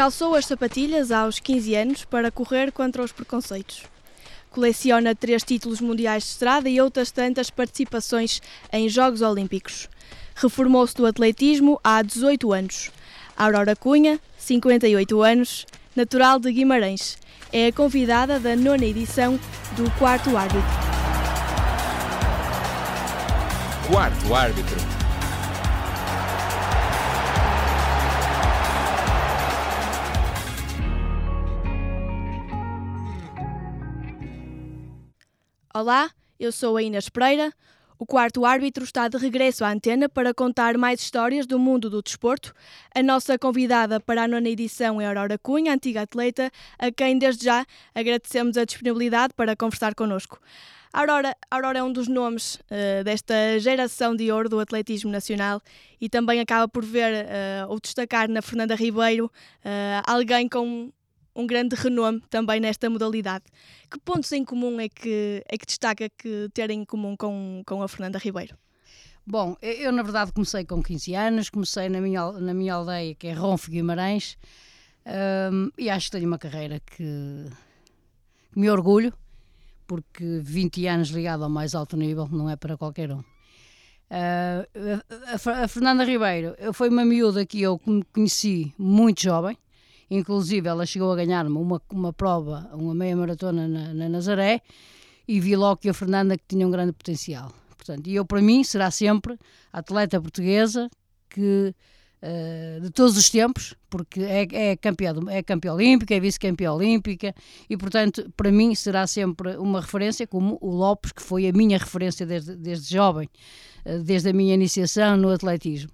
Calçou as sapatilhas aos 15 anos para correr contra os preconceitos. Coleciona três títulos mundiais de estrada e outras tantas participações em Jogos Olímpicos. Reformou-se do atletismo há 18 anos. Aurora Cunha, 58 anos, natural de Guimarães, é a convidada da nona edição do Quarto Árbitro. Quarto Árbitro. Olá, eu sou a Inês Pereira. O quarto árbitro está de regresso à antena para contar mais histórias do mundo do desporto. A nossa convidada para a nona edição é Aurora Cunha, antiga atleta, a quem desde já agradecemos a disponibilidade para conversar connosco. Aurora, Aurora é um dos nomes uh, desta geração de ouro do atletismo nacional e também acaba por ver uh, ou destacar na Fernanda Ribeiro uh, alguém com um grande renome também nesta modalidade. Que pontos em comum é que, é que destaca que terem em comum com, com a Fernanda Ribeiro? Bom, eu na verdade comecei com 15 anos, comecei na minha, na minha aldeia, que é Ronfo Guimarães, um, e acho que tenho uma carreira que, que, me orgulho, porque 20 anos ligado ao mais alto nível não é para qualquer um. Uh, a, a, Fernanda Ribeiro foi uma miúda que eu conheci muito jovem, Inclusive, ela chegou a ganhar uma, uma prova, uma meia maratona na, na Nazaré, e vi logo que a Fernanda que tinha um grande potencial. Portanto, e eu, para mim, será sempre a atleta portuguesa que Uh, de todos os tempos, porque é, é, campeã, é campeã olímpica, é vice-campeã olímpica e, portanto, para mim será sempre uma referência, como o Lopes, que foi a minha referência desde, desde jovem, uh, desde a minha iniciação no atletismo.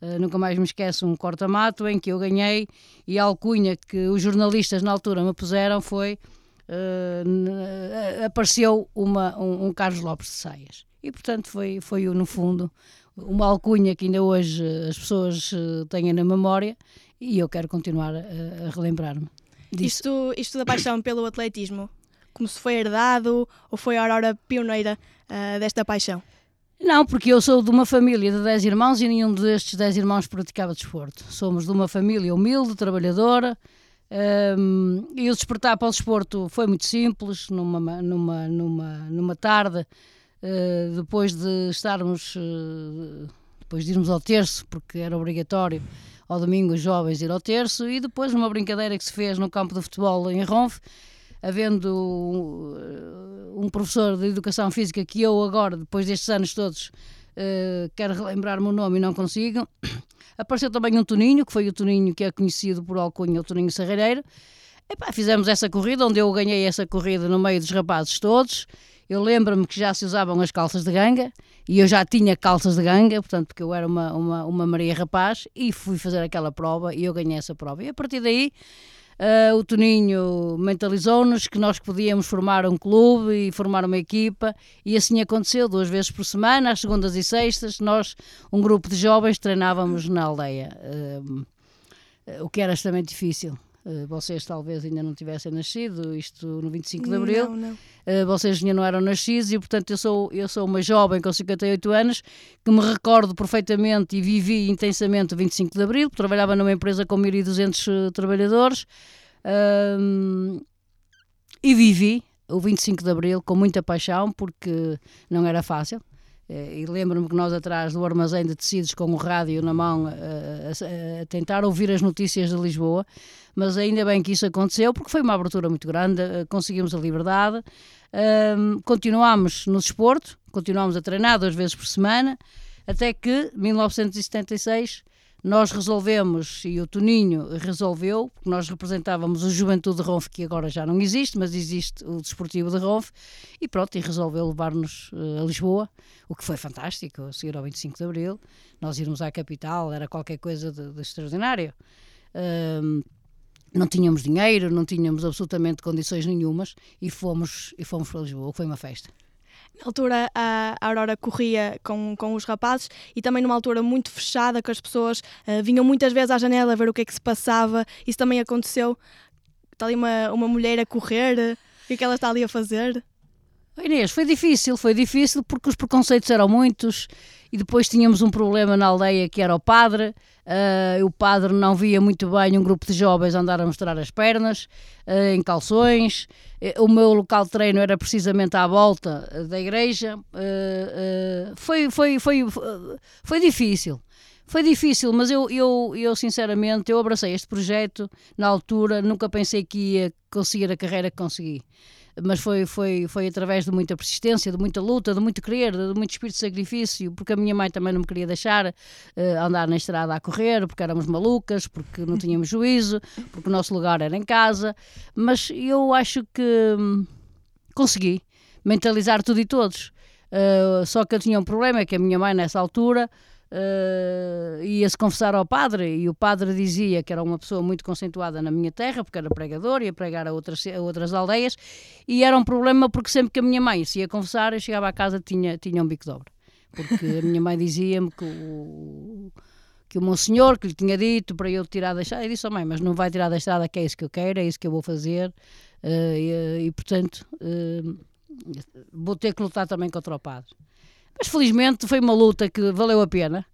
Uh, nunca mais me esqueço um corta-mato em que eu ganhei e a alcunha que os jornalistas na altura me puseram foi uh, apareceu uma, um, um, Carlos Lopes de Saias. E portanto foi, foi no fundo uma alcunha que ainda hoje as pessoas têm na memória e eu quero continuar a, a relembrar-me. Isto, isto da paixão pelo atletismo, como se foi herdado ou foi a Aurora pioneira uh, desta paixão? Não, porque eu sou de uma família de 10 irmãos e nenhum destes 10 irmãos praticava desporto. Somos de uma família humilde, trabalhadora, um, e o despertar para o desporto foi muito simples, numa, numa, numa, numa tarde, uh, depois de estarmos, uh, depois de irmos ao terço, porque era obrigatório ao domingo os jovens ir ao terço, e depois uma brincadeira que se fez no campo de futebol em Ronfe, havendo um, um professor de educação física que eu agora, depois destes anos todos, uh, quero relembrar-me o nome e não consigo. Apareceu também um Toninho, que foi o Toninho que é conhecido por alcunha, o Toninho Serreireiro. Epá, fizemos essa corrida, onde eu ganhei essa corrida no meio dos rapazes todos. Eu lembro-me que já se usavam as calças de ganga e eu já tinha calças de ganga, portanto, porque eu era uma, uma, uma Maria Rapaz e fui fazer aquela prova e eu ganhei essa prova. E a partir daí Uh, o Toninho mentalizou-nos que nós podíamos formar um clube e formar uma equipa, e assim aconteceu, duas vezes por semana, às segundas e sextas, nós, um grupo de jovens, treinávamos na aldeia, uh, o que era extremamente difícil. Uh, vocês talvez ainda não tivessem nascido, isto no 25 de Abril. Não, não. Uh, vocês ainda não eram nascidos e, portanto, eu sou, eu sou uma jovem com 58 anos que me recordo perfeitamente e vivi intensamente o 25 de Abril. Trabalhava numa empresa com 1.200 uh, trabalhadores e vivi o 25 de Abril com muita paixão porque não era fácil. Eh, e lembro-me que nós atrás do armazém de tecidos com o rádio na mão a, a, a, tentar ouvir as notícias de Lisboa, mas ainda bem que isso aconteceu porque foi uma abertura muito grande, eh, conseguimos a liberdade, um, continuámos no desporto, continuámos a treinar duas vezes por semana, até que 1976 nós resolvemos, e o Toninho resolveu, porque nós representávamos o Juventude de Ronfe, que agora já não existe, mas existe o Desportivo de Ronfe, e pronto, e resolveu levar-nos uh, a Lisboa, o que foi fantástico, a seguir ao 25 de Abril, nós irmos à capital, era qualquer coisa de, de extraordinário. Uh, não tínhamos dinheiro, não tínhamos absolutamente condições nenhumas, e fomos, e fomos para Lisboa, foi uma festa. Na altura a Aurora corria com, com os rapazes e também numa altura muito fechada, que as pessoas uh, vinham muitas vezes à janela ver o que é que se passava. Isso também aconteceu. Está ali uma, uma mulher a correr, o que é que ela está ali a fazer? Inês, foi difícil, foi difícil porque os preconceitos eram muitos e depois tínhamos um problema na aldeia que era o padre. Uh, o padre não via muito bem um grupo de jovens andar a mostrar as pernas uh, em calções. Uh, o meu local de treino era precisamente à volta da igreja. foi, foi, foi, foi difícil. Foi difícil, mas eu, eu, eu sinceramente eu abracei este projeto na altura, nunca pensei que ia conseguir a carreira que consegui mas foi, foi, foi através de muita persistência, de muita luta, de muito querer, de muito espírito de sacrifício, porque a minha mãe também não me queria deixar uh, andar na estrada a correr, porque éramos malucas, porque não tínhamos juízo, porque o nosso lugar era em casa, mas eu acho que hum, consegui mentalizar tudo e todos. Uh, só que eu tinha um problema, é que a minha mãe nessa altura uh, ia-se confessar ao padre e o padre dizia que era uma pessoa muito conceituada na minha terra, porque era pregador, ia pregar a outras, a outras aldeias, e era um problema porque sempre que a minha mãe se ia confessar, eu chegava à casa tinha, tinha um bico de obra. Porque a minha mãe dizia-me que o, que o meu senhor que lhe tinha dito para eu tirar da estrada, eu disse, oh mãe, mas não vai tirar da estrada que é isso que eu quero, é isso que eu vou fazer, uh, e, e, portanto uh, vou ter que lutar também contra o padre. Mas felizmente foi uma luta que valeu a pena,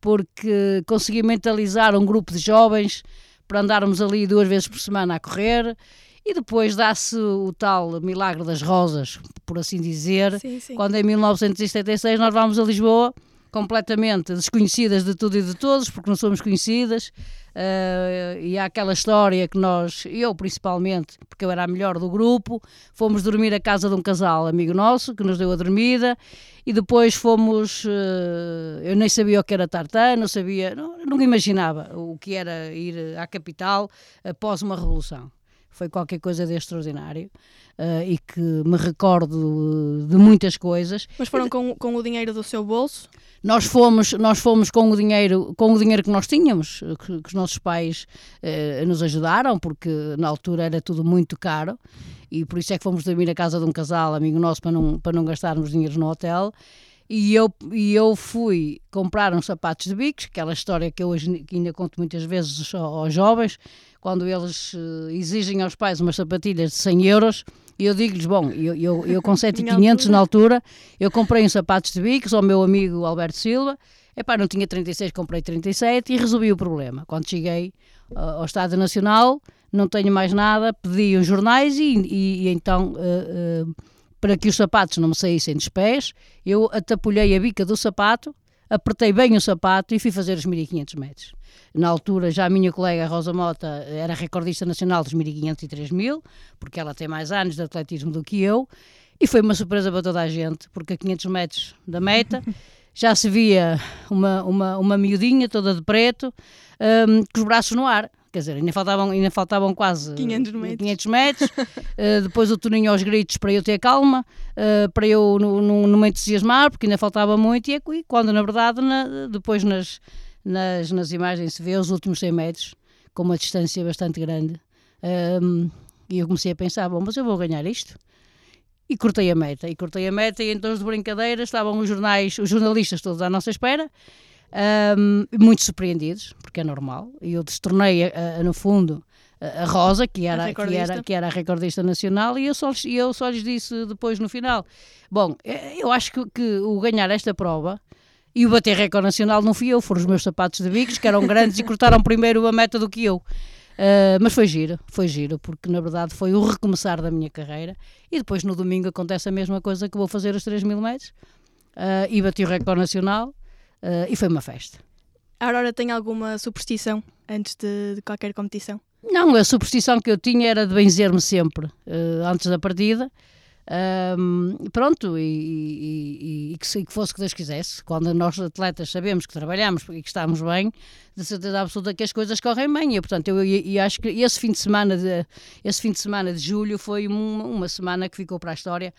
porque consegui mentalizar um grupo de jovens para andarmos ali duas vezes por semana a correr e depois dá-se o tal milagre das rosas, por assim dizer, sim, sim. quando em 1976 nós vamos a Lisboa completamente desconhecidas de tudo e de todos, porque não somos conhecidas, uh, e há aquela história que nós, eu principalmente, porque eu era a melhor do grupo, fomos dormir à casa de um casal amigo nosso, que nos deu a dormida, e depois fomos, uh, eu nem sabia o que era tartan, não sabia, não, não imaginava o que era ir à capital após uma revolução. Foi qualquer coisa de extraordinário uh, e que me recordo de muitas coisas. Mas foram com, com o dinheiro do seu bolso? Nós fomos, nós fomos com o dinheiro, com o dinheiro que nós tínhamos, que, que os nossos pais uh, nos ajudaram, porque na altura era tudo muito caro e por isso é que fomos dormir à casa de um casal, amigo nosso, para não, para não gastarmos dinheiro no hotel. E eu, e eu fui comprar uns sapatos de bicos, aquela história que eu hoje que ainda conto muitas vezes aos jovens, quando eles uh, exigem aos pais umas sapatilhas de 100 euros, e eu digo-lhes, bom, eu, eu, eu com 7,500 na altura, eu comprei uns sapatos de bicos ao meu amigo Alberto Silva, epá, não tinha 36, comprei 37 e resolvi o problema. Quando cheguei uh, ao Estado Nacional, não tenho mais nada, pedi os jornais e, e, e então... Uh, uh, para que os sapatos não me saíssem dos pés, eu atapulhei a bica do sapato, apertei bem o sapato e fui fazer os 1500 metros. Na altura, já a minha colega Rosa Mota era recordista nacional dos 1500 e 3000, porque ela tem mais anos de atletismo do que eu, e foi uma surpresa para toda a gente, porque a 500 metros da meta já se via uma, uma, uma miudinha toda de preto, um, com os braços no ar quer dizer, ainda faltavam, ainda faltavam quase 500 metros, 500 metros. uh, depois o Toninho aos gritos para eu ter calma, uh, para eu não me entusiasmar, porque ainda faltava muito, e, é, quando na verdade, na, depois nas, nas, nas imagens se vê os últimos 100 metros, com uma distância bastante grande, um, e eu comecei a pensar, bom, mas eu vou ganhar isto. E cortei a meta, e cortei a meta, e então de brincadeira estavam os jornais, os jornalistas todos à nossa espera, um, muito surpreendidos, porque é normal. E eu destornei, no fundo, a Rosa, que era, que, era, que era a recordista nacional, e eu só, eu só lhes disse depois no final: Bom, eh, eu acho que, que o ganhar esta prova e o bater recorde nacional não fui eu, foram os meus sapatos de bicos, que eram grandes e cortaram primeiro a meta do que eu. Uh, mas foi giro, foi giro, porque na verdade foi o recomeçar da minha carreira. E depois no domingo acontece a mesma coisa que vou fazer os 3 mil metros. Uh, e bati o recorde nacional Uh, e foi uma festa. A Aurora tem alguma superstição antes de, de, qualquer competição? Não, a superstição que eu tinha era de benzer-me sempre uh, antes da partida. Um, pronto, e, e, e, que, que fosse que Deus quisesse. Quando nós atletas sabemos que trabalhamos e que estamos bem, de certeza absoluta que as coisas correm bem. E, portanto, eu, e, acho que esse fim de semana de, esse fim de semana de julho foi uma semana que ficou para a história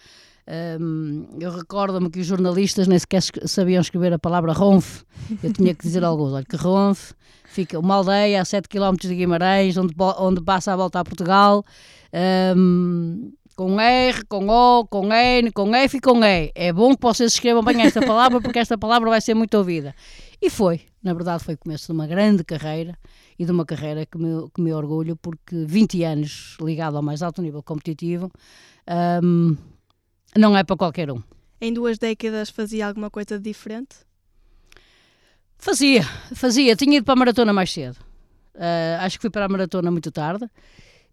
um, eu recordo-me que os jornalistas nem sequer sabiam escrever a palavra ronfe. Eu tinha que dizer alguns. Olha, que ronfe fica uma aldeia a 7 km de Guimarães, onde, onde passa a volta a Portugal. Um, com R, com O, com N, com F e com E. É bom que vocês escrevam bem esta palavra, porque esta palavra vai ser muito ouvida. E foi, na verdade, foi o começo de uma grande carreira e de uma carreira que me, que me orgulho, porque 20 anos ligado ao mais alto nível competitivo. Um, não é para qualquer um. Em duas décadas fazia alguma coisa de diferente? Fazia, fazia. Tinha ido para a maratona mais cedo. Uh, acho que fui para a maratona muito tarde.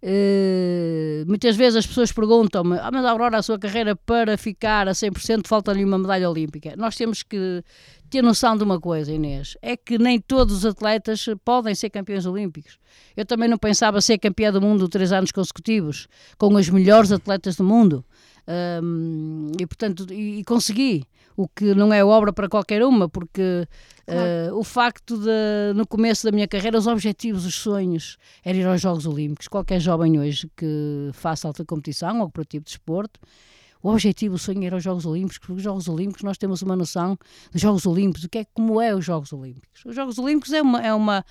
Uh, muitas vezes as pessoas perguntam-me: ah, mas Aurora, a sua carreira para ficar a 100% falta-lhe uma medalha olímpica. Nós temos que ter noção de uma coisa, Inês: é que nem todos os atletas podem ser campeões olímpicos. Eu também não pensava ser campeã do mundo três anos consecutivos, com os melhores atletas do mundo. Um, e portanto, e, e, consegui, o que não é obra para qualquer uma, porque claro. uh, o facto de, no começo da minha carreira, os objetivos, os sonhos, era ir aos Jogos Olímpicos. Qualquer jovem hoje que faça alta competição ou para tipo de desporto, o objetivo, o sonho era os Jogos Olímpicos, porque os Jogos Olímpicos nós temos uma noção dos Jogos Olímpicos, o que é como é os Jogos Olímpicos. Os Jogos Olímpicos é uma, é uma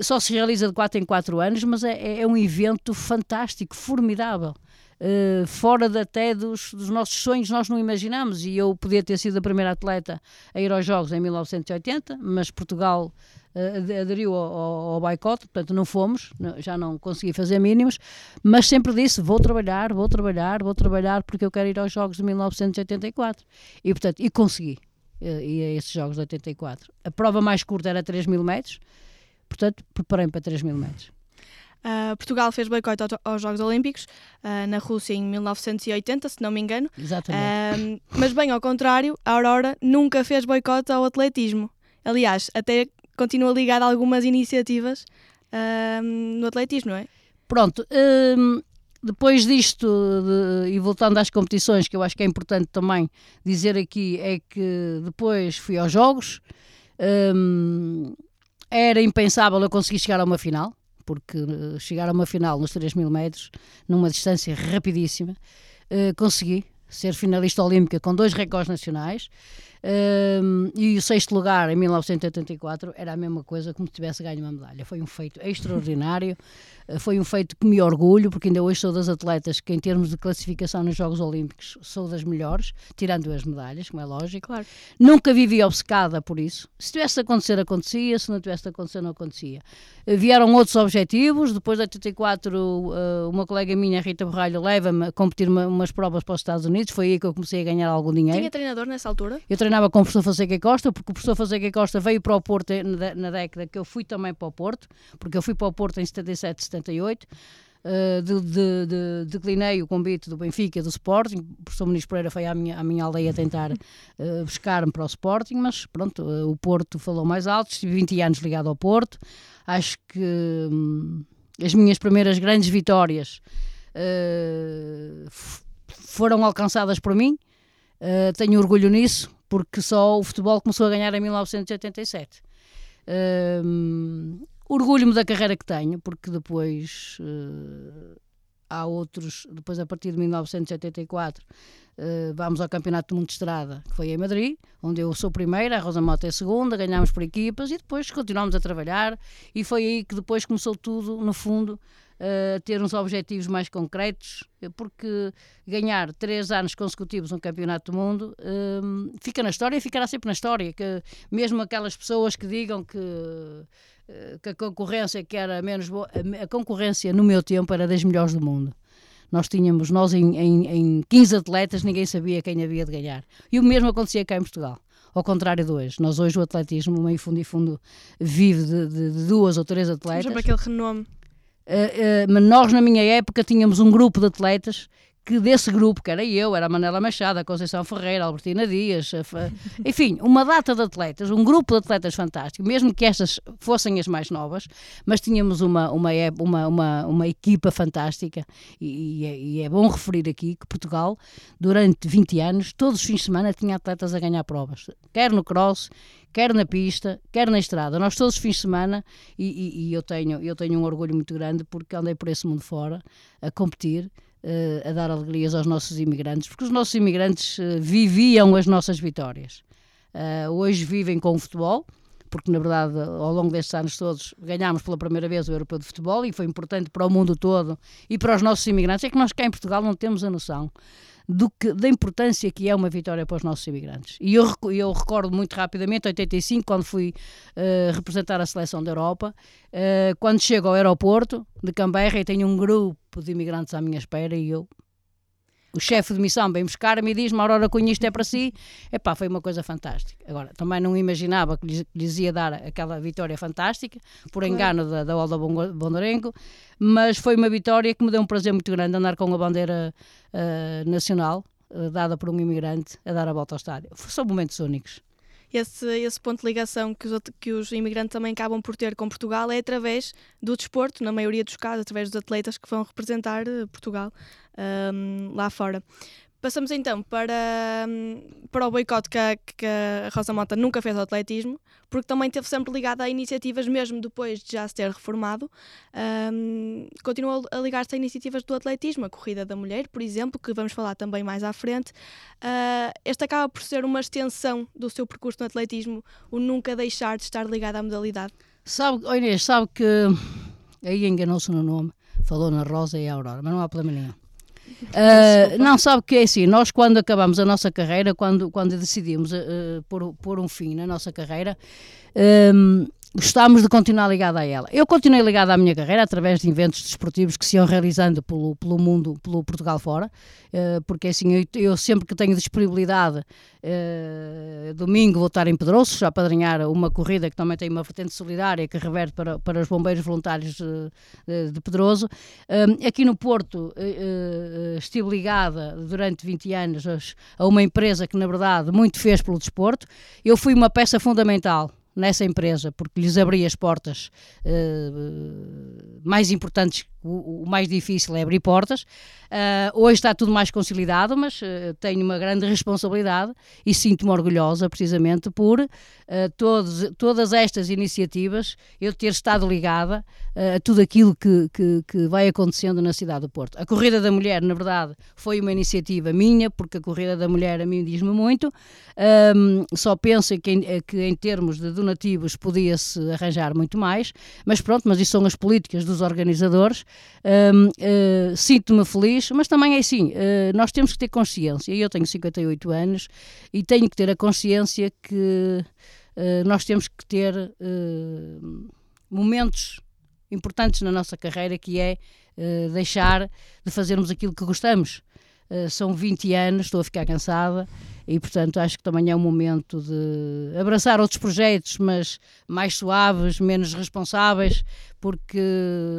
só se realiza de 4 em 4 anos, mas é, é um evento fantástico, formidável uh, fora de, até dos, dos, nossos sonhos, nós não imaginamos. E eu podia ter sido a primeira atleta a ir aos Jogos em 1980, mas Portugal uh, aderiu ao, ao, boicote, portanto não fomos, já não consegui fazer mínimos, mas sempre disse: vou trabalhar, vou trabalhar, vou trabalhar, porque eu quero ir aos Jogos de 1984. E, portanto, e consegui uh, ir a esses Jogos de 84. A prova mais curta era 3 mil metros, portanto, preparei-me para 3 mil metros. Uh, Portugal fez boicote aos Jogos Olímpicos uh, na Rússia em 1980, se não me engano. Exatamente. Uh, mas, bem, ao contrário, a Aurora nunca fez boicote ao atletismo. Aliás, até continua ligada a algumas iniciativas no atletismo, não é? Pronto. Um, depois disto, de, e voltando às competições, que eu acho que é importante também dizer aqui, é que depois fui aos Jogos. Um, era impensável eu conseguir chegar a uma final porque eh, chegar a uma final nos 3 mil metros, numa distância rapidíssima, uh, consegui ser finalista olímpica com dois recordes nacionais. Uh, e o sexto lugar em 1984 era a mesma coisa como se tivesse ganho uma medalha. Foi um feito extraordinário. Foi um feito que me orgulho, porque ainda hoje sou das atletas que, em termos de classificação nos Jogos Olímpicos, sou das melhores, tirando as medalhas, como é lógico. Claro. Nunca vivi obcecada por isso. Se tivesse de acontecer, acontecia. Se não tivesse de acontecer, não acontecia. Vieram outros objetivos. Depois de 84, eh, uma colega minha, Rita Borralho, leva-me a competir uma, umas provas para os Estados Unidos. Foi aí que eu comecei a ganhar algum dinheiro. Tinha treinador nessa altura? Eu treinava com o professor Fonseca Costa, porque o professor Fonseca Costa veio para o Porto na década que eu fui também para o Porto, porque eu fui para o Porto em 77, 78. Uh, de, de, de, declinei o convite do Benfica do Sporting. O professor Muniz Pereira foi à minha, à minha aldeia tentar uh, buscar-me para o Sporting, mas pronto, uh, o Porto falou mais alto. Estive 20 anos ligado ao Porto. Acho que hum, as minhas primeiras grandes vitórias uh, foram alcançadas por mim. tenho orgulho nisso, porque só o futebol começou a ganhar em 1987. Orgulho-me da carreira que tenho, porque depois uh, há outros, depois a partir de 1984, uh, vamos ao Campeonato do Mundo de Estrada, que foi em Madrid, onde eu sou primeira, a Rosa Mota é segunda, ganhámos por equipas e depois continuámos a trabalhar e foi aí que depois começou tudo, no fundo, uh, ter uns objetivos mais concretos, porque ganhar três anos consecutivos um campeonato do mundo uh, fica na história e ficará sempre na história, que mesmo aquelas pessoas que digam que eh, que a concorrência que era menos boa, a concorrência no meu tempo era das melhores do mundo. Nós tínhamos, nós em, em, em 15 atletas, ninguém sabia quem havia de ganhar. E o mesmo acontecia cá em Portugal. Ao contrário de hoje. Nós hoje o atletismo, meio fundo e fundo, vive de, de, de duas ou três atletas. Para aquele renome. Uh, uh, mas nós, na minha época, tínhamos um grupo de atletas que desse grupo, que era eu, era a Manela Machado, a Conceição Ferreira, a Albertina Dias, a, enfim, uma data de atletas, um grupo de atletas fantástico, mesmo que estas fossem as mais novas, mas tínhamos uma, uma, uma, uma, uma equipa fantástica e, e, é, e, é, bom referir aqui que Portugal, durante 20 anos, todos os fins de semana tinha atletas a ganhar provas, quer no cross, quer na pista, quer na estrada. Nós todos os fins de semana, e, e eu, tenho, eu tenho um orgulho muito grande porque andei por esse mundo fora a competir, uh, a dar alegrias aos nossos imigrantes, porque os nossos imigrantes uh, viviam as nossas vitórias. Uh, hoje vivem com o futebol, porque na verdade ao longo destes anos todos ganhámos pela primeira vez o Europeu de Futebol e foi importante para o mundo todo e para os nossos imigrantes. É que nós cá em Portugal não temos a noção do que, da importância que é uma vitória para os nossos imigrantes. E eu, eu recordo muito rapidamente, 85, quando fui uh, representar a seleção da Europa, uh, quando chego ao aeroporto de Canberra e tenho um grupo de imigrantes à minha espera e eu o chefe de missão vem buscar-me e diz-me, Aurora Cunha, isto é para si. Epá, foi uma coisa fantástica. Agora, também não imaginava que lhes, ia dar aquela vitória fantástica, por claro. engano da, da Olda Bondarengo, mas foi uma vitória que me deu um prazer muito grande andar com a bandeira uh, nacional, uh, dada por um imigrante, a dar a volta ao estádio. São momentos únicos esse, esse ponto de ligação que os, que os imigrantes também acabam por ter com Portugal é através do desporto, na maioria dos casos, através dos atletas que vão representar eh, Portugal um, lá fora. Passamos então para, hum, para o boicote que a, que a Rosa Mota nunca fez ao atletismo, porque também esteve sempre ligada a iniciativas, mesmo depois de já se ter reformado, um, continuou a ligar-se a iniciativas do atletismo, a Corrida da Mulher, por exemplo, que vamos falar também mais à frente. Uh, este acaba por ser uma extensão do seu percurso no atletismo, o nunca deixar de estar ligado à modalidade. Sabe, Inês, sabe que aí enganou-se no nome, falou na Rosa e a Aurora, mas não há problema nenhum. Uh, não, sabe que é assim, nós quando acabamos a nossa carreira, quando, quando decidimos uh, pôr, pôr um fim na nossa carreira, gostámos de continuar ligado a ela. Eu continuei ligado à minha carreira através de eventos desportivos que se iam realizando pelo, pelo mundo, pelo Portugal fora, uh, porque assim, eu, eu, sempre que tenho disponibilidade, uh, domingo vou estar em Pedroço, já padrinhar uma corrida que também tem uma vertente solidária que reverte para, para os bombeiros voluntários de, de Pedroso. Aqui no Porto estive ligada durante 20 anos a uma empresa que, na verdade, muito fez pelo desporto. Eu fui uma peça fundamental nessa empresa, porque lhes abri as portas uh, mais importantes, o, mais difícil é abrir portas. Uh, hoje está tudo mais consolidado, mas uh, tenho uma grande responsabilidade e sinto-me orgulhosa precisamente por todos, todas estas iniciativas, eu ter estado ligada a tudo aquilo que, que, que, vai acontecendo na cidade do Porto. A Corrida da Mulher, na verdade, foi uma iniciativa minha, porque a Corrida da Mulher a mim diz-me muito. Um, só penso que em, que em termos de donativos podia-se arranjar muito mais, mas pronto, mas isso são as políticas dos organizadores. Uh, eh, Sinto-me feliz, mas também é assim, uh, nós temos que ter consciência, eu tenho 58 anos e tenho que ter a consciência que uh, nós temos que ter momentos importantes na nossa carreira, que é deixar de fazermos aquilo que gostamos. São 20 anos, estou a ficar cansada e, portanto, acho que também é um momento de abraçar outros projetos, mas mais suaves, menos responsáveis, porque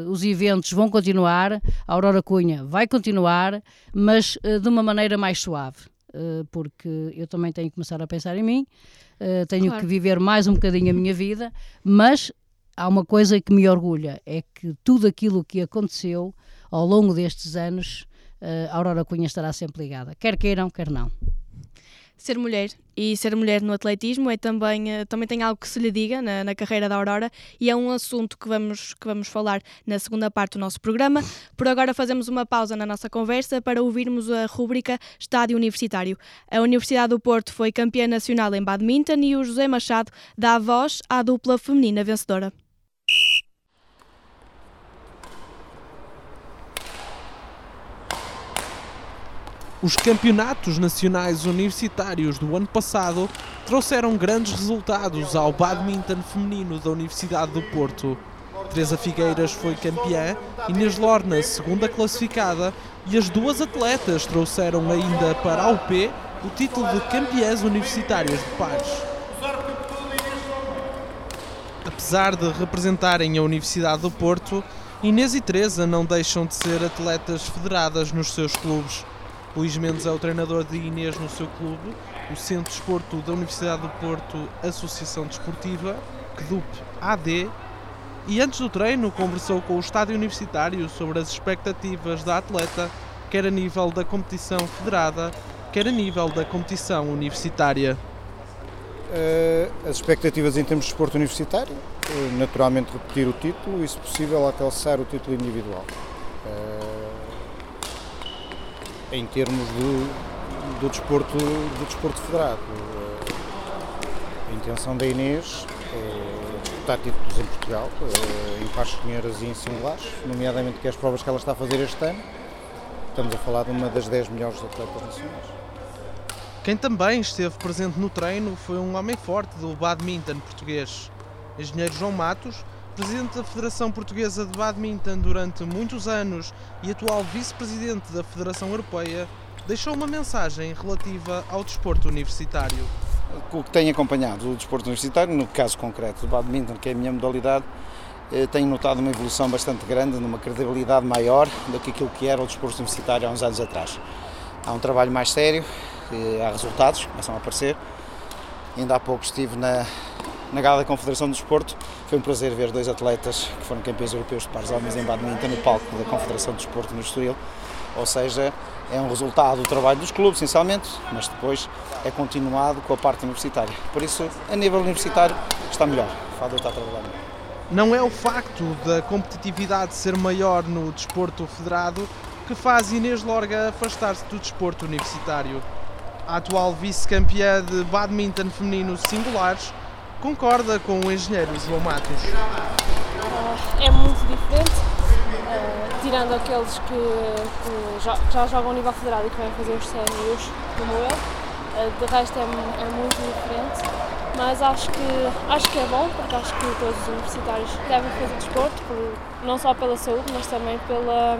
os eventos vão continuar, a Aurora Cunha vai continuar, mas uh, de uma maneira mais suave. Uh, porque eu também tenho que começar a pensar em mim, tenho claro. que viver mais um bocadinho a minha vida, mas há uma coisa que me orgulha: é que tudo aquilo que aconteceu ao longo destes anos, a Aurora Cunha estará sempre ligada, quer queiram, quer não ser mulher e ser mulher no atletismo é também, eh, também tem algo que se lhe diga na, na, carreira da Aurora e é um assunto que vamos, que vamos falar na segunda parte do nosso programa. Por agora fazemos uma pausa na nossa conversa para ouvirmos a rúbrica Estádio Universitário. A Universidade do Porto foi campeã nacional em badminton e o José Machado dá voz à dupla feminina vencedora. Os campeonatos nacionais universitários do ano passado trouxeram grandes resultados ao badminton feminino da Universidade do Porto. Teresa Figueiras foi campeã, Inês Lorna segunda classificada e as duas atletas trouxeram ainda para a UP o título de campeãs universitárias de pares. Apesar de representarem a Universidade do Porto, Inês e Teresa não deixam de ser atletas federadas nos seus clubes. Luís Mendes é o treinador de Inês no seu clube, o Centro de Desporto da Universidade do Porto, Associação Desportiva, CDUP AD, e antes do treino conversou com o estádio universitário sobre as expectativas da atleta, quer a nível da competição federada, quer a nível da competição universitária. Uh, as expectativas em termos de desporto universitário, uh, naturalmente repetir o título e, se possível, alcançar o título individual. Em termos do, do, desporto, do desporto federado. A intenção da Inês é disputar títulos em Portugal, eh, em pares senhoras e em singulares, nomeadamente que é as provas que ela está a fazer este ano. Estamos a falar de uma das 10 melhores atletas nacionais. Quem também esteve presente no treino foi um homem forte do badminton português. Engenheiro João Matos presidente da Federação Portuguesa de Badminton durante muitos anos e atual vice-presidente da Federação Europeia, deixou uma mensagem relativa ao desporto universitário. O que tenho acompanhado o desporto universitário, no caso concreto do badminton, que é a minha modalidade, eh, tenho notado uma evolução bastante grande, numa credibilidade maior do que aquilo que era o desporto universitário há uns anos atrás. Há um trabalho mais sério, eh, há resultados, começam a aparecer. Ainda há pouco estive na, na Gala da Confederação do Desporto. Foi um prazer ver dois atletas que foram campeões europeus de pares homens em badminton no palco da Confederação do Desporto no Estoril. Ou seja, é um resultado do trabalho dos clubes, essencialmente, mas depois é continuado com a parte universitária. Por isso, a nível universitário, está melhor. O Fado está a trabalhar melhor. Não é o facto da competitividade ser maior no desporto federado que faz Inês Lorga afastar-se do desporto universitário. A atual vice-campeã de badminton feminino singulares concorda com o engenheiro João Matos. É muito diferente, uh, tirando aqueles que, que já, já, jogam a nível federado e que vêm fazer os sénios como eu. Uh, de resto é, é muito diferente mas acho que, acho que é bom, porque acho que todos os universitários devem fazer desporto, por, não só pela saúde, mas também pela,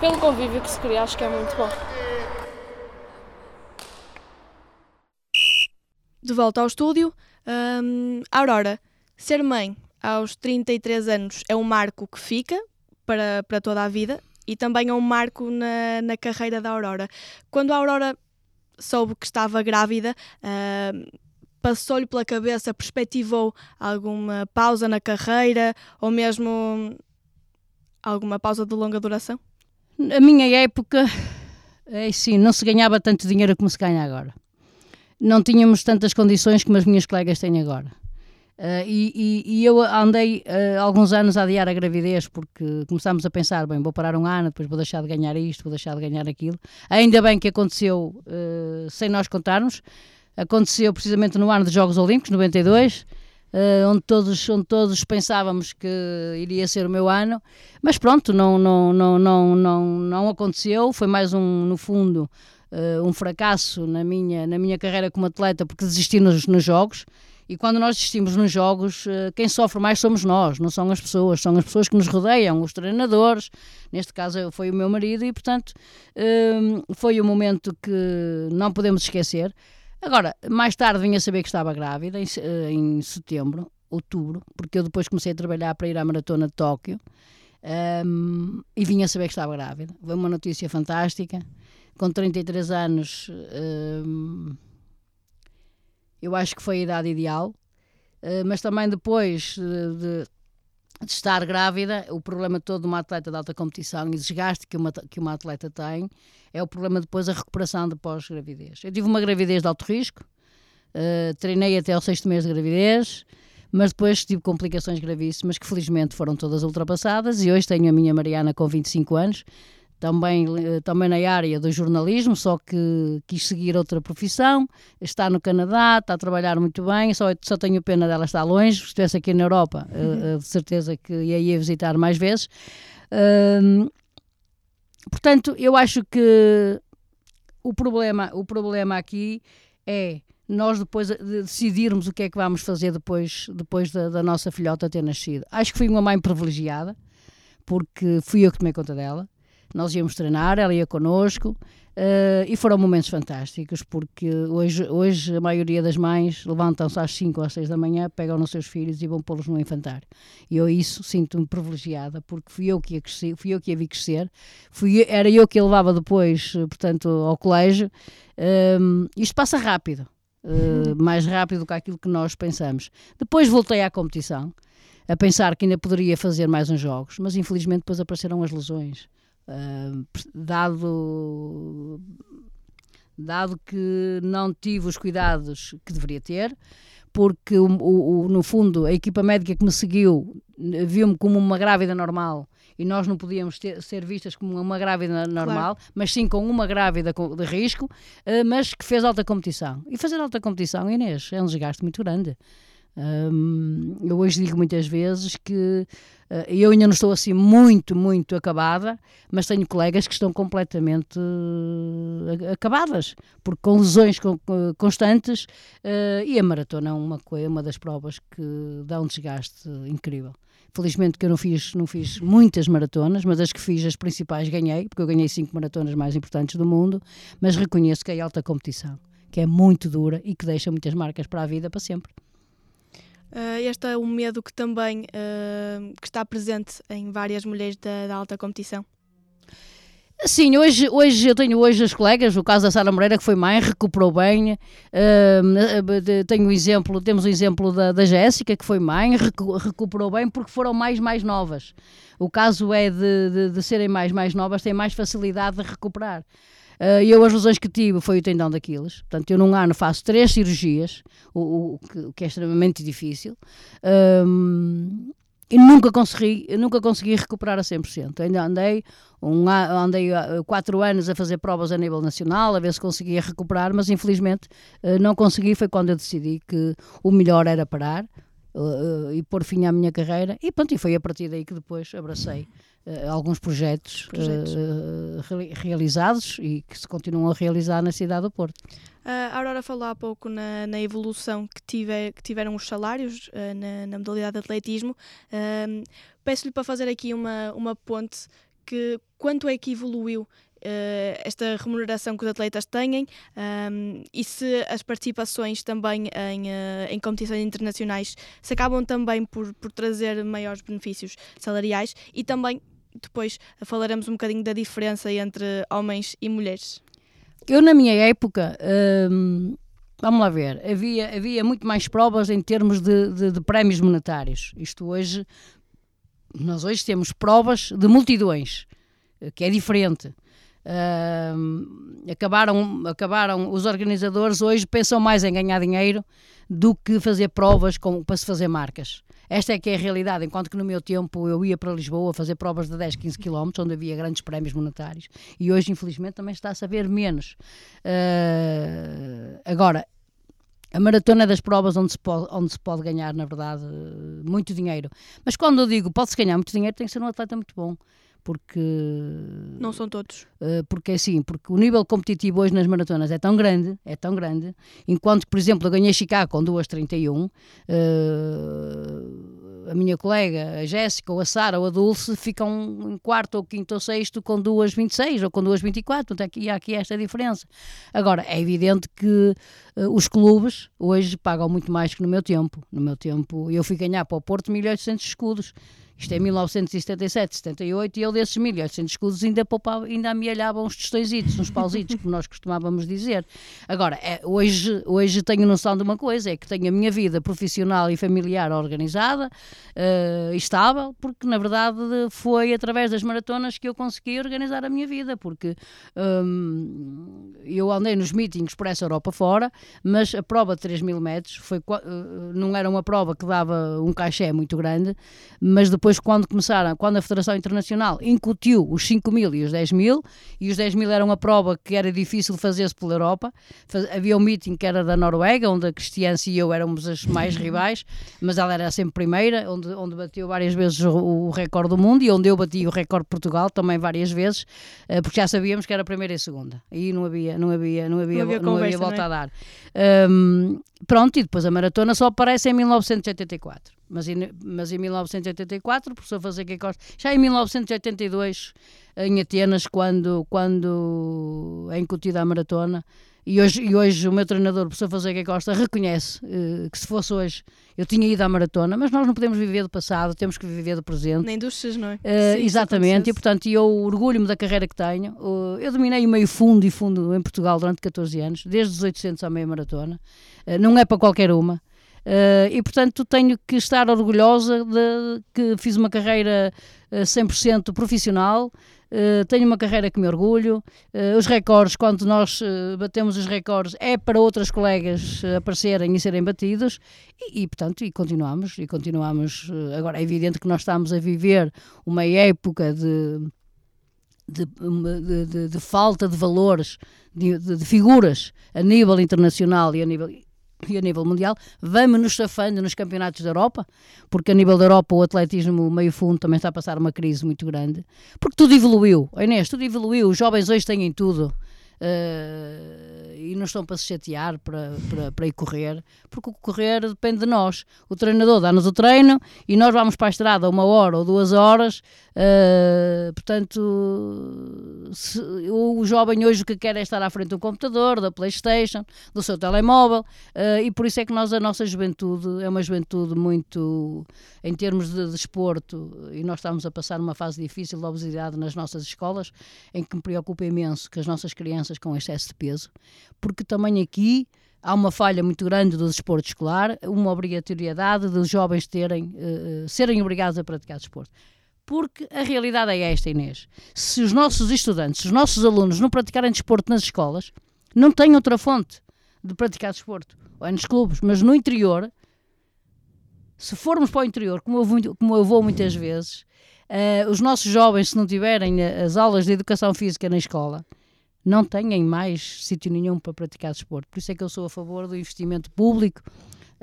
pelo convívio que se cria, acho que é muito bom. De volta ao estúdio, hum, Aurora, ser mãe aos 33 anos é um marco que fica para, para toda a vida e também é um marco na, na carreira da Aurora. Quando a Aurora soube que estava grávida, passou-lhe pela cabeça, perspectivou alguma pausa na carreira ou mesmo alguma pausa de longa duração? Na minha época, é sim, não se ganhava tanto dinheiro como se ganha agora não tínhamos tantas condições como as minhas colegas têm agora. Uh, e, e, e, eu andei uh, alguns anos a adiar a gravidez porque começámos a pensar: bem, vou parar um ano, depois vou deixar de ganhar isto, vou deixar de ganhar aquilo. Ainda bem que aconteceu uh, sem nós contarmos. Aconteceu precisamente no ano dos Jogos Olímpicos, 92, onde, todos, onde todos pensávamos que iria ser o meu ano, mas pronto, não, não, não, não, não, não aconteceu. Foi mais um, no fundo, uh, um fracasso na minha, na minha carreira como atleta porque desisti nos, nos jogos. E quando nós desistimos nos jogos, uh, quem sofre mais somos nós, não são as pessoas, são as pessoas que nos rodeiam, os treinadores. Neste caso foi o meu marido, e portanto uh, foi um momento que não podemos esquecer. Agora, mais tarde vim a saber que estava grávida, em, em setembro, outubro, porque eu depois comecei a trabalhar para ir à maratona de Tóquio um, e vim a saber que estava grávida. Foi uma notícia fantástica com 33 anos, hum, eu acho que foi a idade ideal, uh, mas também depois de, de, estar grávida, o problema todo de uma atleta de alta competição e desgaste que uma, que uma atleta tem é o problema depois da recuperação de pós-gravidez. Eu tive uma gravidez de alto risco, uh, treinei até ao sexto mês de gravidez, mas depois tive complicações gravíssimas que felizmente foram todas ultrapassadas e hoje tenho a minha Mariana com 25 anos, também, eh, também na área do jornalismo, só que quis seguir outra profissão, está no Canadá, está a trabalhar muito bem, só, só tenho pena dela estar longe, se estivesse aqui na Europa, eh, uhum. de certeza que ia, ia visitar mais vezes. portanto, eu acho que o problema, o problema aqui é nós depois decidirmos o que é que vamos fazer depois, depois da, da nossa filhota ter nascido. Acho que fui uma mãe privilegiada, porque fui eu que tomei conta dela nós íamos treinar, ela ia connosco uh, e foram momentos fantásticos porque hoje, hoje a maioria das mães levantam-se às 5 ou às 6 da manhã, pegam nos seus filhos e vão pô-los no infantário. E eu isso sinto-me privilegiada porque fui eu que a cresci, fui eu que a vi crescer, fui, era eu que a levava depois, portanto, ao colégio. Um, isto passa rápido. Uh, mais rápido do que aquilo que nós pensamos. Depois voltei à competição, a pensar que ainda poderia fazer mais uns jogos, mas infelizmente depois apareceram as lesões. Uh, dado, dado que não tive os cuidados que deveria ter, porque o, o, no fundo a equipa médica que me seguiu viu-me como uma grávida normal e nós não podíamos ter, ser vistas como uma grávida normal, claro. mas sim com uma grávida de risco, uh, mas que fez alta competição. E fazer alta competição, Inês, é um desgaste muito grande. Um, eu hoje digo muitas vezes que uh, eu ainda não estou assim muito, muito acabada, mas tenho colegas que estão completamente uh, acabadas, porque com lesões con constantes uh, e a maratona é uma, uma das provas que dá um desgaste incrível. Felizmente que eu não fiz, não fiz muitas maratonas, mas as que fiz, as principais, ganhei, porque eu ganhei cinco maratonas mais importantes do mundo, mas reconheço que é alta competição, que é muito dura e que deixa muitas marcas para a vida, para sempre. Uh, este é um medo que também uh, que está presente em várias mulheres da, da, alta competição. Sim, hoje, hoje eu tenho hoje as colegas, o caso da Sara Moreira, que foi mãe, recuperou bem. Uh, tenho um exemplo, temos o um exemplo da, da Jéssica, que foi mãe, recu recuperou bem porque foram mais mais novas. O caso é de, de, de serem mais mais novas, têm mais facilidade de recuperar. Uh, eu, as lesões que tive foi o tendão daqueles. Portanto, eu num ano faço três cirurgias, o, o, que, o que, é extremamente difícil. Um, e nunca consegui, nunca consegui recuperar a 100%. Ainda andei, um, andei quatro anos a fazer provas a nível nacional, a ver se conseguia recuperar, mas infelizmente uh, não consegui. Foi quando eu decidi que o melhor era parar. Uh, e pôr fim à minha carreira e pronto, e foi a partir daí que depois abracei alguns projetos, projetos. Uh, realizados e que se continuam a realizar na cidade do Porto. a Aurora falou há pouco na, na evolução que, que tiveram os salários na, na, modalidade de atletismo. Peço-lhe para fazer aqui uma, uma ponte que quanto é que evoluiu Uh, esta remuneração que os atletas têm um, e se as participações também em, uh, em competições internacionais se acabam também por, por trazer maiores benefícios salariais e também depois falaremos um bocadinho da diferença entre homens e mulheres. Eu, na minha época, hum, vamos lá ver, havia, havia muito mais provas em termos de, de, de prémios monetários. Isto hoje, nós hoje temos provas de multidões, que é diferente. Uh, acabaram, acabaram os organizadores hoje pensam mais em ganhar dinheiro do que fazer provas com, para se fazer marcas. Esta é que é a realidade, enquanto que no meu tempo eu ia para Lisboa fazer provas de 10, 15 km, onde havia grandes prémios monetários, e hoje, infelizmente, também está a saber menos. Uh, agora, a maratona é das provas onde se, pode, onde se pode ganhar, na verdade, muito dinheiro. Mas quando eu digo pode-se ganhar muito dinheiro, tem que ser um atleta muito bom porque não são todos. uh, porque é assim porque o nível competitivo hoje nas maratonas é tão grande é tão grande enquanto por exemplo eu ganhei Chicago com 2:31 uh, a minha colega a Jéssica ou a Sara ou a Dulce ficam em quarto ou quinto ou sexto com 2:26 ou com 2:24 portanto aqui há aqui esta diferença. Agora é evidente que uh, os clubes hoje pagam muito mais que no meu tempo. No meu tempo eu fui ganhar para o Porto 1.800 escudos isto é 1977, 78, e eu desses 1.800 escudos ainda, poupava, ainda amealhava uns tostõezitos, uns pausitos, como nós costumávamos dizer. Agora, é, hoje, hoje tenho noção de uma coisa, é que tenho a minha vida profissional e familiar organizada, uh, estável, porque na verdade foi através das maratonas que eu consegui organizar a minha vida, porque um, eu andei nos meetings por essa Europa fora, mas a prova de 3 mil metros foi, uh, não era uma prova que dava um cachê muito grande, mas depois depois, quando começaram, quando a Federação Internacional incutiu os 5 mil e os 10 mil, e os 10 mil era uma prova que era difícil fazer-se pela Europa, havia um meeting que era da Noruega, onde a Cristiança e eu éramos as mais rivais, mas ela era sempre primeira, onde, onde bateu várias vezes o, o recorde do mundo e onde eu bati o recorde de Portugal também várias vezes, eh, porque já sabíamos que era primeira e segunda. Aí não havia, não havia, não havia, não havia, não havia volta é? a dar. Um, pronto, e depois a maratona só aparece em 1984. Mas em, mas em 1984, o professor Fonseca Costa, já em 1982, em Atenas, quando, quando é incutida a maratona, e hoje, e hoje o meu treinador, o professor Fonseca Costa, reconhece uh, que se fosse hoje eu tinha ido à maratona, mas nós não podemos viver do passado, temos que viver do presente. Nem dos seus, não é? Uh, Sim, exatamente, e portanto eu orgulho-me da carreira que tenho. Uh, eu dominei o meio fundo e fundo em Portugal durante 14 anos, desde os 800 à meia maratona. não é para qualquer uma. Uh, e portanto tenho que estar orgulhosa de que fiz uma carreira uh, 100% profissional, uh, tenho uma carreira que me orgulho, uh, os recordes, quando nós batemos os recordes, é para outras colegas aparecerem e serem batidos. E, e portanto, e continuamos, e continuamos, agora é evidente que nós estamos a viver uma época de de, de, de, de, falta de valores, de, figuras a nível internacional e a nível e a nível mundial, vamos nos safando nos campeonatos da Europa, porque a nível da Europa o atletismo meio fundo também está a passar uma crise muito grande, porque tudo evoluiu, Inês, tudo evoluiu, os jovens hoje têm tudo. Uh, e não estão para se chatear para, para, para ir correr, porque o correr depende de nós. O treinador dá-nos o treino e nós vamos para a estrada uma hora ou duas horas. Uh, portanto, se, o jovem hoje o que quer é estar à frente do computador, da Playstation, do seu telemóvel, uh, e por isso é que nós, a nossa juventude, é uma juventude muito, em termos de desporto, e nós estamos a passar uma fase difícil de obesidade nas nossas escolas, em que me preocupa imenso que as nossas crianças com excesso de peso, porque também aqui há uma falha muito grande do desporto escolar, uma obrigatoriedade dos jovens terem, uh, serem obrigados a praticar desporto. Porque a realidade é esta, Inês. Se os nossos estudantes, se os nossos alunos não praticarem desporto nas escolas, não têm outra fonte de praticar desporto. Ou é nos clubes, mas no interior, se formos para o interior, como eu vou, como eu vou muitas vezes, uh, os nossos jovens, se não tiverem as aulas de educação física na escola, não têm mais sítio nenhum para praticar desporto. Por isso é que eu sou a favor do investimento público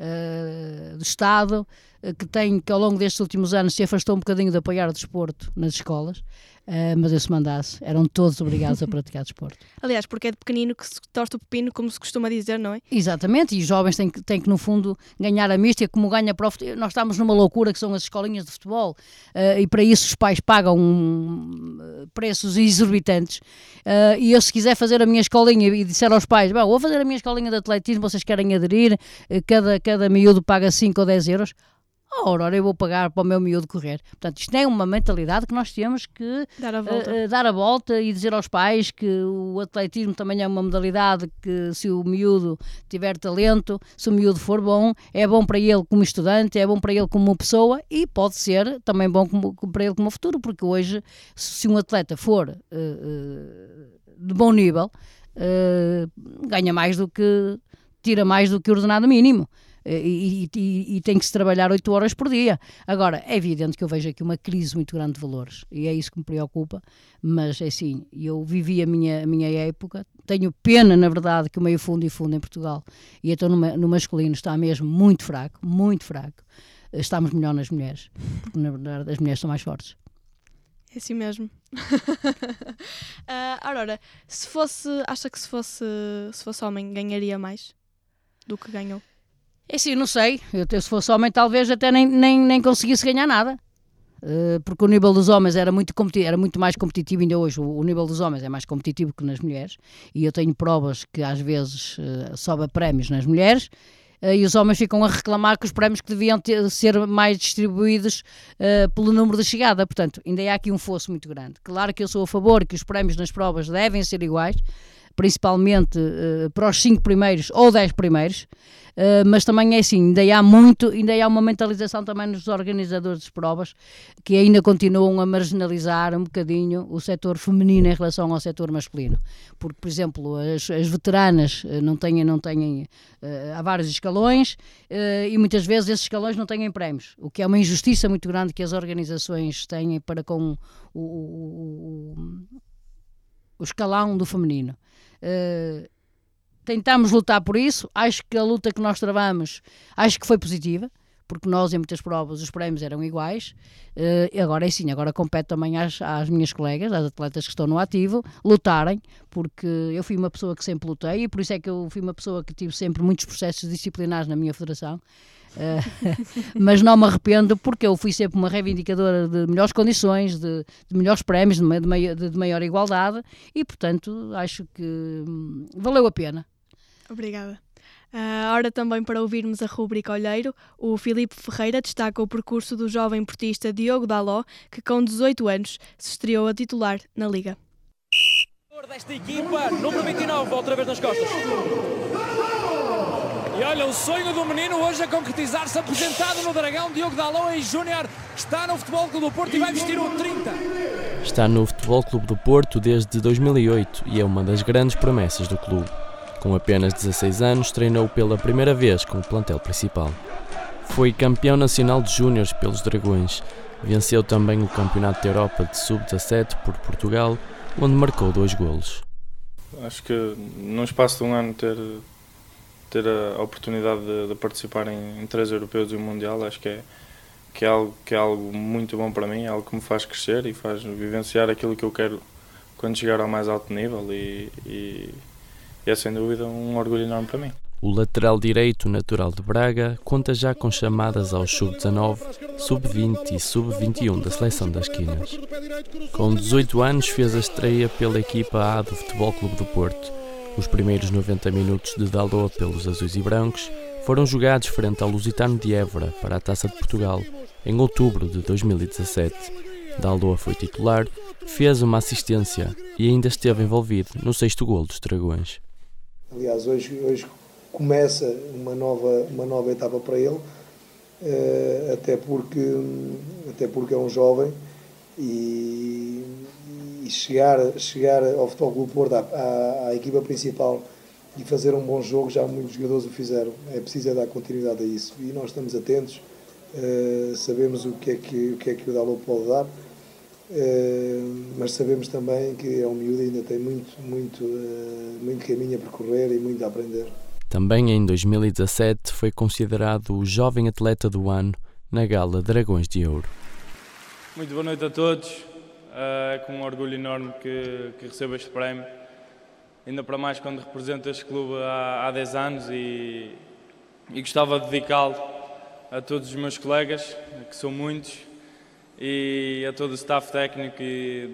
uh, do Estado, uh, que tem, que ao longo destes últimos anos se afastou um bocadinho de apoiar o desporto nas escolas, Uh, mas eu se mandasse, eram todos obrigados a praticar desporto. Aliás, porque é de pequenino que se torce o pepino, como se costuma dizer, não é? Exatamente, e os jovens têm que, têm que no fundo, ganhar a mística, como ganha para o futebol. Nós estamos numa loucura que são as escolinhas de futebol, uh, e para isso os pais pagam um, preços exorbitantes. Uh, e eu, se quiser fazer a minha escolinha e disser aos pais, vou fazer a minha escolinha de atletismo, vocês querem aderir, cada, cada miúdo paga 5 ou 10 euros, a Aurora eu vou pagar para o meu miúdo correr. Portanto, isto é uma mentalidade que nós temos que dar a volta, uh, uh, dar a volta e dizer aos pais que o atletismo também é uma modalidade que se o miúdo tiver talento, se o miúdo for bom, é bom para ele como estudante, é bom para ele como pessoa e pode ser também bom como, para ele como futuro, porque hoje, se um atleta for uh, de bom nível, ganha mais do que tira mais do que o ordenado mínimo. Eh, e, e, e, tem que se trabalhar 8 horas por dia. Agora, é evidente que eu vejo aqui uma crise muito grande de valores e é isso que me preocupa, mas é assim, eu vivi a minha, a minha época, tenho pena, na verdade, que o meio fundo e fundo em Portugal, e então no, no masculino está mesmo muito fraco, muito fraco. Estamos melhor nas mulheres, porque na verdade as mulheres são mais fortes. É assim mesmo. uh, Aurora, se fosse, acha que se fosse, se fosse homem ganharia mais do que ganhou? É sim, não sei. Eu, se fosse homem, talvez até nem, nem, nem conseguisse ganhar nada. Uh, porque o nível dos homens era muito, era muito mais competitivo, ainda hoje o, o, nível dos homens é mais competitivo que nas mulheres, e eu tenho provas que às vezes uh, sobe prémios nas mulheres, uh, e os homens ficam a reclamar que os prémios que deviam ter, ser mais distribuídos pelo número de chegada, portanto, ainda há aqui um fosso muito grande. Claro que eu sou a favor que os prémios nas provas devem ser iguais, principalmente para os cinco primeiros ou dez primeiros, Uh, mas também é assim, ainda há muito, ainda há uma mentalização também nos organizadores de provas que ainda continuam a marginalizar um bocadinho o setor feminino em relação ao setor masculino. Porque, por exemplo, as, as veteranas eh, não têm, não têm uh, há vários escalões uh, e muitas vezes esses escalões não têm prémios, o que é uma injustiça muito grande que as organizações têm para com o, o, o, o escalão do feminino. Uh, tentamos lutar por isso. Acho que a luta que nós travamos, acho que foi positiva, porque nós em muitas provas os prémios eram iguais. Uh, agora é sim, agora compete também às, às, minhas colegas, às atletas que estão no ativo, lutarem, porque eu fui uma pessoa que sempre lutei e por isso é que eu fui uma pessoa que tive sempre muitos processos disciplinares na minha federação. Uh, mas não me arrependo porque eu fui sempre uma reivindicadora de melhores condições, de, de melhores prémios, de, de, de, maior igualdade e, portanto, acho que hum, valeu a pena. Obrigada. Uh, hora também para ouvirmos a rubrica Olheiro. O Filipe Ferreira destaca o percurso do jovem portista Diogo Daló, que com 18 anos se estreou a titular na Liga. Desta equipa, número 29, outra vez nas costas. E olha, o sonho do menino hoje a concretizar-se, apresentado no Dragão, Diogo Daló e Júnior está no Futebol Clube do Porto e vai vestir o 30. Está no Futebol Clube do Porto desde 2008 e é uma das grandes promessas do clube. Com apenas 16 anos, treinou pela primeira vez com o plantel principal. Foi campeão nacional de júniores pelos Dragões. Venceu também o Campeonato da Europa de Sub-17 por Portugal, onde marcou dois golos. Acho que num espaço de um ano ter, ter a oportunidade de, de participar em, em, três europeus e um mundial, acho que é, que, é algo, que é algo muito bom para mim, é algo que me faz crescer e faz vivenciar aquilo que eu quero quando chegar ao mais alto nível e, e, e é sem dúvida um orgulho enorme para mim. O lateral direito natural de Braga conta já com chamadas aos sub-19, sub-20 e sub-21 da seleção das Quinas. Com 18 anos fez a estreia pela equipa A do Futebol Clube do Porto. Os primeiros 90 minutos de Dalot pelos azuis e brancos foram jogados frente ao Lusitano de Évora para a Taça de Portugal em outubro de 2017. Dalot foi titular, fez uma assistência e ainda esteve envolvido no sexto gol dos Dragões. Aliás, hoje, hoje começa uma nova, uma nova etapa para ele, uh, até, porque, até porque é um jovem e chegar, chegar ao Futebol Clube Porto, à, à, à, equipa principal e fazer um bom jogo, já muitos jogadores o fizeram. É preciso é dar continuidade a isso e nós estamos atentos, uh, sabemos o que é que o, que é que o Dalot pode dar. Uh, mas sabemos também que é um miúdo e ainda tem muito, muito, uh, muito caminho a percorrer e muito a aprender. Também em 2017 foi considerado o jovem atleta do ano na gala Dragões de Ouro. Muito boa noite a todos. É com um orgulho enorme que, que recebo este prémio. Ainda para mais quando represento este clube há, há 10 anos e, e gostava de dedicá-lo a todos os meus colegas, que são muitos, e a todo o staff técnico,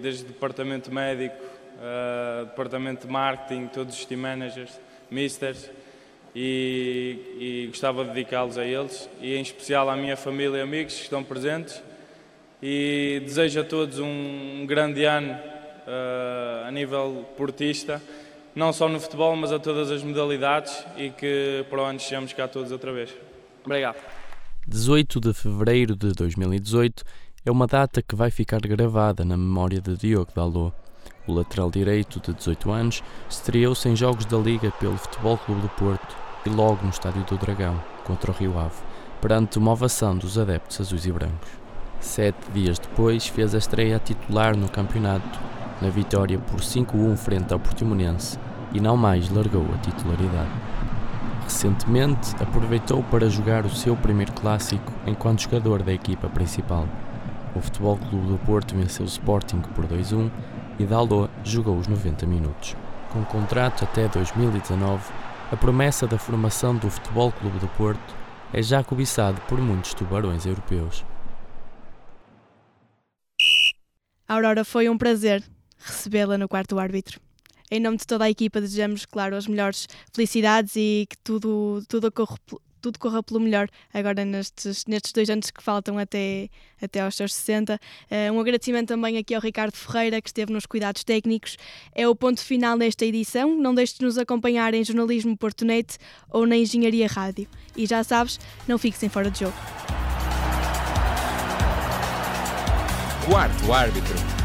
desde o departamento médico, uh, departamento de marketing, todos os team managers, misters, e, e gostava de dedicá-los a eles e em especial à minha família e amigos que estão presentes e desejo a todos um, grande ano uh, a nível portista, não só no futebol, mas a todas as modalidades e que para o ano chegamos cá todos outra vez. Obrigado. 18 de fevereiro de 2018 é uma data que vai ficar gravada na memória de Diogo Dalot. O lateral direito, de 18 anos, estreou-se em jogos da Liga pelo Futebol Clube do Porto e logo no Estádio do Dragão, contra o Rio Ave, perante uma ovação dos adeptos azuis e brancos. Sete dias depois fez a estreia titular no campeonato, na vitória por 5-1 frente ao Portimonense, e não mais largou a titularidade. Recentemente aproveitou para jogar o seu primeiro clássico enquanto jogador da equipa principal. O Futebol Clube do Porto venceu o Sporting por 2-1 e Dalot jogou os 90 minutos. Com contrato até 2019, a promessa da formação do Futebol Clube do Porto é já cobiçado por muitos tubarões europeus. Aurora, foi um prazer recebê-la no quarto árbitro. Em nome de toda a equipa, desejamos, claro, as melhores felicidades e que tudo, tudo tudo corra pelo melhor agora nestes, nestes dois anos que faltam até, até aos seus 60. Uh, eh, um agradecimento também aqui ao Ricardo Ferreira, que esteve nos cuidados técnicos. É o ponto final desta edição. Não deixes de nos acompanhar em Jornalismo Portonete ou na Engenharia Rádio. E já sabes, não fiques em fora de jogo. Quarto árbitro.